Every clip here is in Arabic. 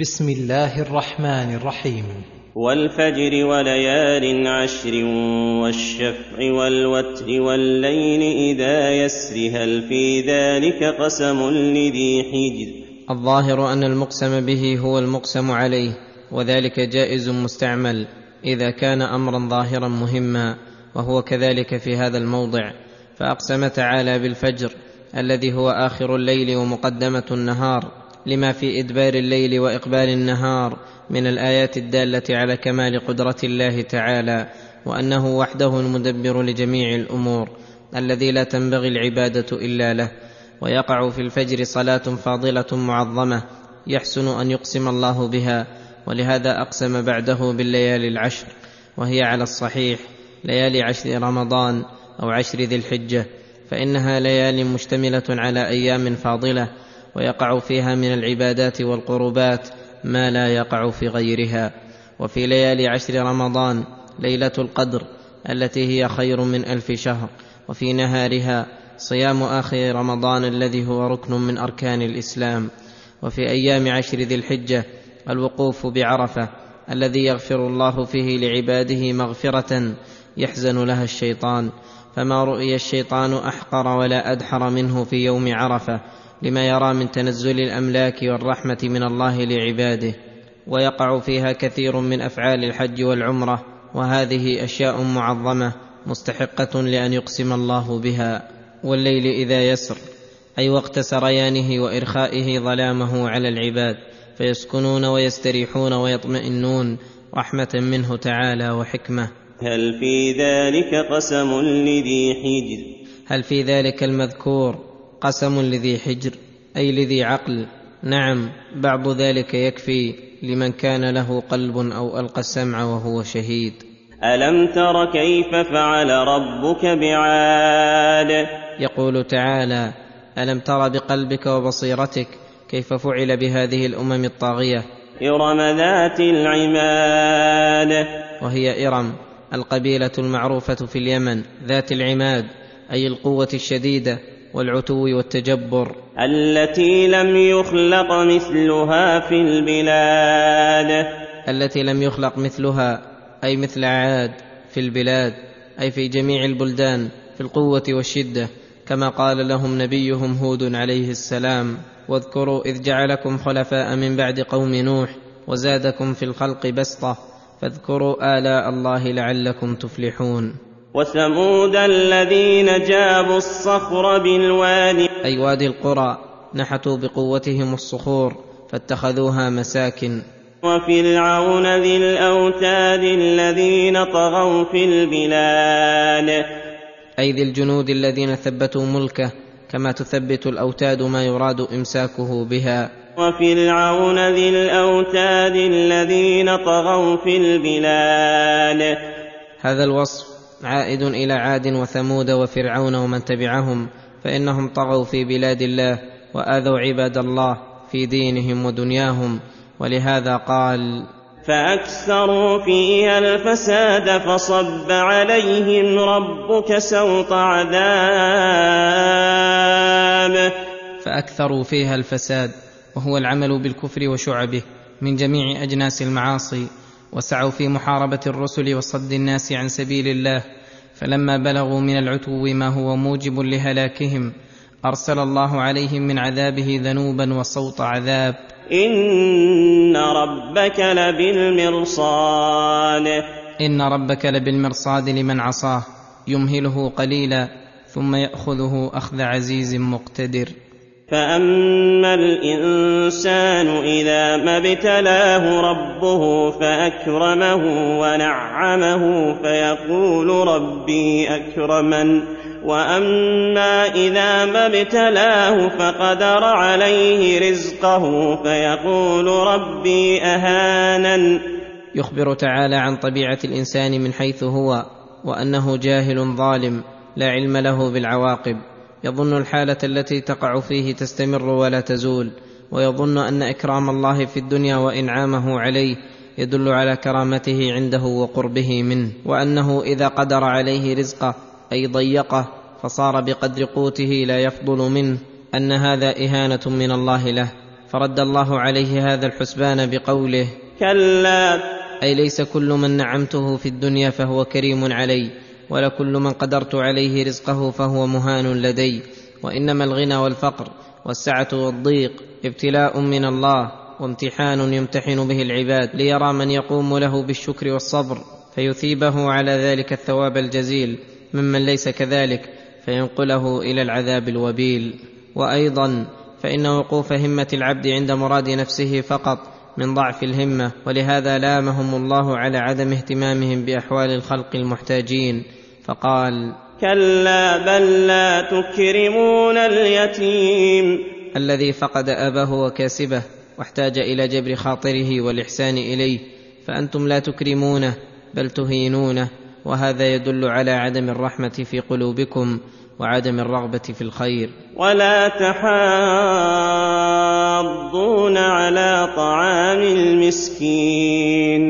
بسم الله الرحمن الرحيم. والفجر وليال عشر والشفع والوتر والليل إذا يسر هل في ذلك قسم لذي حجر؟ الظاهر أن المقسم به هو المقسم عليه وذلك جائز مستعمل إذا كان أمرا ظاهرا مهما وهو كذلك في هذا الموضع. فأقسم تعالى بالفجر الذي هو آخر الليل ومقدمة النهار. لما في إدبار الليل وإقبال النهار من الآيات الدالة على كمال قدرة الله تعالى وأنه وحده المدبر لجميع الأمور الذي لا تنبغي العبادة إلا له. ويقع في الفجر صلاة فاضلة معظمة يحسن أن يقسم الله بها ولهذا أقسم بعده بالليالي العشر وهي على الصحيح ليالي عشر رمضان أو عشر ذي الحجة فإنها ليال مشتملة على أيام فاضلة ويقع فيها من العبادات والقربات ما لا يقع في غيرها. وفي ليالي عشر رمضان ليلة القدر التي هي خير من ألف شهر. وفي نهارها صيام آخر رمضان الذي هو ركن من أركان الإسلام. وفي أيام عشر ذي الحجة الوقوف بعرفة الذي يغفر الله فيه لعباده مغفرة يحزن لها الشيطان. فما رؤي الشيطان أحقر ولا أدحر منه في يوم عرفة. لما يرى من تنزل الأملاك والرحمة من الله لعباده ويقع فيها كثير من أفعال الحج والعمرة وهذه أشياء معظمة مستحقة لأن يقسم الله بها. والليل إذا يسر أي وقت سريانه وإرخائه ظلامه على العباد فيسكنون ويستريحون ويطمئنون رحمة منه تعالى وحكمة. هل في ذلك قسم لذي حجر؟ هل في ذلك المذكور؟ قسم لذي حجر أي لذي عقل. نعم بعض ذلك يكفي لمن كان له قلب أو ألقى السمع وهو شهيد. ألم تر كيف فعل ربك بعاد؟ يقول تعالى ألم تر بقلبك وبصيرتك كيف فعل بهذه الأمم الطاغية؟ إرم ذات العماد. وهي إرم القبيلة المعروفة في اليمن ذات العماد أي القوة الشديدة. والعتو والتجبر. التي لم يخلق مثلها في البلاد. التي لم يخلق مثلها أي مثل عاد في البلاد أي في جميع البلدان في القوة والشدة كما قال لهم نبيهم هود عليه السلام واذكروا إذ جعلكم خلفاء من بعد قوم نوح وزادكم في الخلق بسطة فاذكروا آلاء الله لعلكم تفلحون. وثمود الذين جابوا الصخر بالواد أي وادي القرى نحتوا بقوتهم الصخور فاتخذوها مساكن. وفرعون ذي الأوتاد الذين طغوا في البلاد. أي ذي الجنود الذين ثبتوا ملكه كما تثبت الأوتاد ما يراد إمساكه بها. وفرعون ذي الأوتاد الذين طغوا في البلاد. هذا الوصف عائد إلى عاد وثمود وفرعون ومن تبعهم فإنهم طغوا في بلاد الله وآذوا عباد الله في دينهم ودنياهم ولهذا قال فأكثروا فيها الفساد فصب عليهم ربك سوط عذاب. فأكثروا فيها الفساد وهو العمل بالكفر وشعبه من جميع أجناس المعاصي. وسعوا في محاربة الرسل وصد الناس عن سبيل الله فلما بلغوا من العتو ما هو موجب لهلاكهم أرسل الله عليهم من عذابه ذنوبا وصوت عذاب. إن ربك لبالمرصاد. إن ربك لبالمرصاد لمن عصاه يمهله قليلا ثم يأخذه أخذ عزيز مقتدر. فاما الانسان اذا ما ابتلاه ربه فاكرمه ونعمه فيقول ربي اكرمن واما اذا ما ابتلاه فقدر عليه رزقه فيقول ربي اهانن يخبر تعالى عن طبيعه الانسان من حيث هو وانه جاهل ظالم لا علم له بالعواقب يظن الحالة التي تقع فيه تستمر ولا تزول ويظن أن إكرام الله في الدنيا وإنعامه عليه يدل على كرامته عنده وقربه منه وأنه إذا قدر عليه رزقه أي ضيقه فصار بقدر قوته لا يفضل منه أن هذا إهانة من الله له. فرد الله عليه هذا الحسبان بقوله كلا. أي ليس كل من نعمته في الدنيا فهو كريم علي. ولا كل من قدرت عليه رزقه فهو مهان لدي. وإنما الغنى والفقر والسعة والضيق ابتلاء من الله وامتحان يمتحن به العباد ليرى من يقوم له بالشكر والصبر فيثيبه على ذلك الثواب الجزيل. ممن ليس كذلك فينقله إلى العذاب الوبيل. وأيضا فإن وقوف همة العبد عند مراد نفسه فقط من ضعف الهمة ولهذا لامهم الله على عدم اهتمامهم بأحوال الخلق المحتاجين فقال كلا بل لا تكرمون اليتيم. الذي فقد أباه وكاسبه واحتاج إلى جبر خاطره والإحسان إليه فأنتم لا تكرمونه بل تهينونه وهذا يدل على عدم الرحمة في قلوبكم وعدم الرغبة في الخير. ولا تحاضون على طعام المسكين.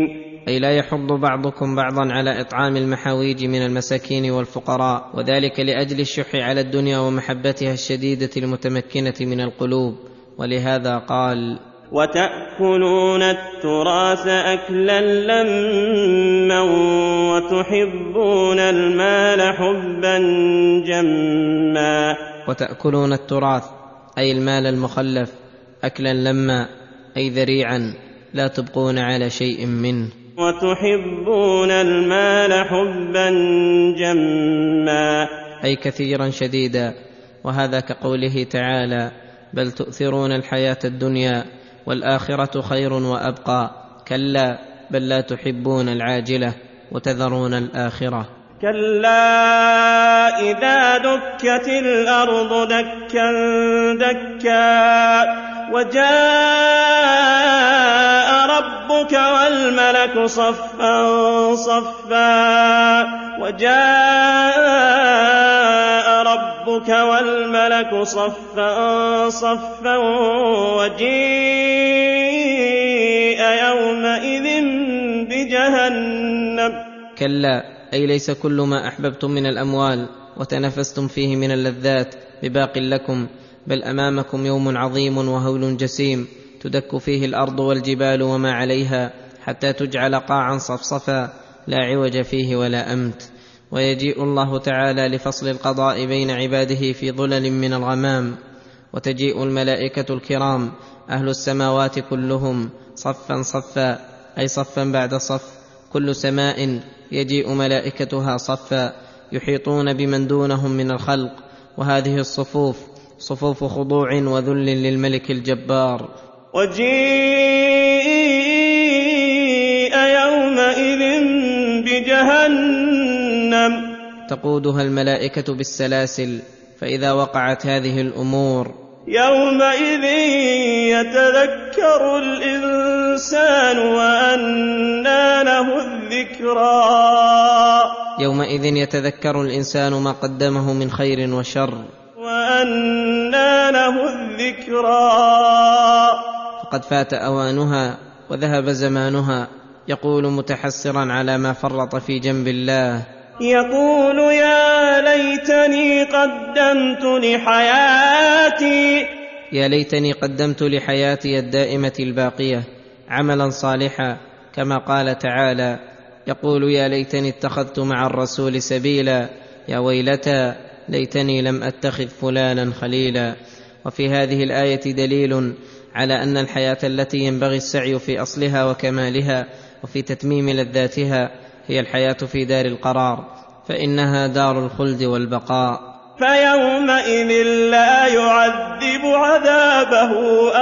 أي لا يحض بعضكم بعضا على إطعام المحاويج من المساكين والفقراء وذلك لأجل الشح على الدنيا ومحبتها الشديدة المتمكنة من القلوب. ولهذا قال وتأكلون التراث أكلا لما وتحبون المال حبا جما. وتأكلون التراث أي المال المخلف. أكلا لما أي ذريعا لا تبقون على شيء منه. وتحبون المال حبا جما. أي كثيرا شديدا وهذا كقوله تعالى بل تؤثرون الحياة الدنيا والآخرة خير وأبقى. كلا بل لا تحبون العاجلة وتذرون الآخرة. كلا إذا دكت الأرض دكا دكا. وجاء ربك والملك صفا صفا وجاء ربك والملك صفا صفا وجيء يومئذ بجهنم. كلا أي ليس كل ما أحببتم من الأموال وتنافستم فيه من اللذات بباق لكم بل أمامكم يوم عظيم وهول جسيم تدك فيه الأرض والجبال وما عليها حتى تجعل قاعا صفصفا لا عوج فيه ولا أمت. ويجيء الله تعالى لفصل القضاء بين عباده في ظلل من الغمام. وتجيء الملائكة الكرام أهل السماوات كلهم صفا صفا أي صفا بعد صف. كل سماء يجيء ملائكتها صفا يحيطون بمن دونهم من الخلق. وهذه الصفوف صفوف خضوع وذل للملك الجبار. وجيء يومئذ بجهنم. تقودها الملائكة بالسلاسل فإذا وقعت هذه الأمور. يومئذ يتذكر الإنسان وأنى له الذكرى. يومئذ يتذكر الإنسان ما قدمه من خير وشر. وأنى له الذكرى. فقد فات أوانها وذهب زمانها يقول متحسرا على ما فرط في جنب الله. يقول يا ليتني قدمت لحياتي. يا ليتني قدمت لحياتي الدائمة الباقية عملا صالحا كما قال تعالى. يقول يا ليتني اتخذت مع الرسول سبيلا. يا ويلتى ليتني لم أتخذ فلانا خليلا. وفي هذه الآية دليل على أن الحياة التي ينبغي السعي في أصلها وكمالها وفي تتميم لذاتها هي الحياة في دار القرار فإنها دار الخلد والبقاء. فيومئذ لا يعذب عذابه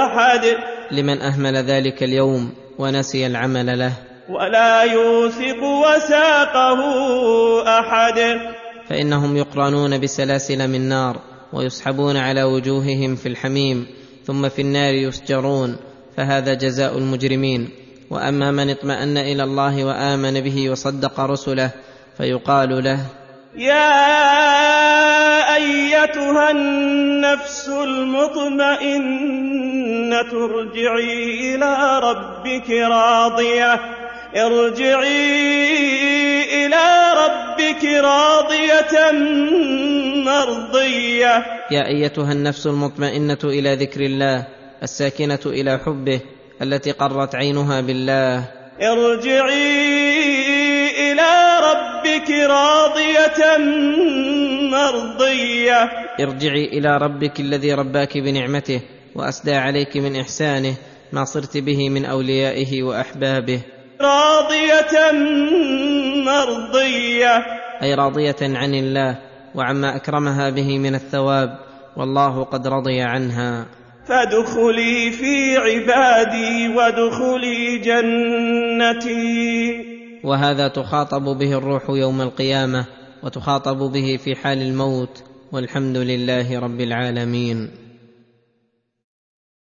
أحد. لمن أهمل ذلك اليوم ونسي العمل له. ولا يوثق وثاقه أحد. فإنهم يقرنون بسلاسل من نار ويسحبون على وجوههم في الحميم ثم في النار يسجرون فهذا جزاء المجرمين. وأما من اطمأن إلى الله وآمن به وصدق رسله فيقال له يا أيتها النفس المطمئنة ارجعي إلى ربك راضية ارجعي ربك راضية مرضية. يا أيتها النفس المطمئنة إلى ذكر الله الساكنة إلى حبه التي قرت عينها بالله. ارجعي إلى ربك راضية مرضية. ارجعي إلى ربك الذي رباك بنعمته وأسدى عليك من إحسانه ما صرت به من أوليائه وأحبابه. راضية مرضية. أي راضية عن الله وعما أكرمها به من الثواب والله قد رضي عنها. فادخلي في عبادي وادخلي جنتي. وهذا تخاطب به الروح يوم القيامة وتخاطب به في حال الموت والحمد لله رب العالمين.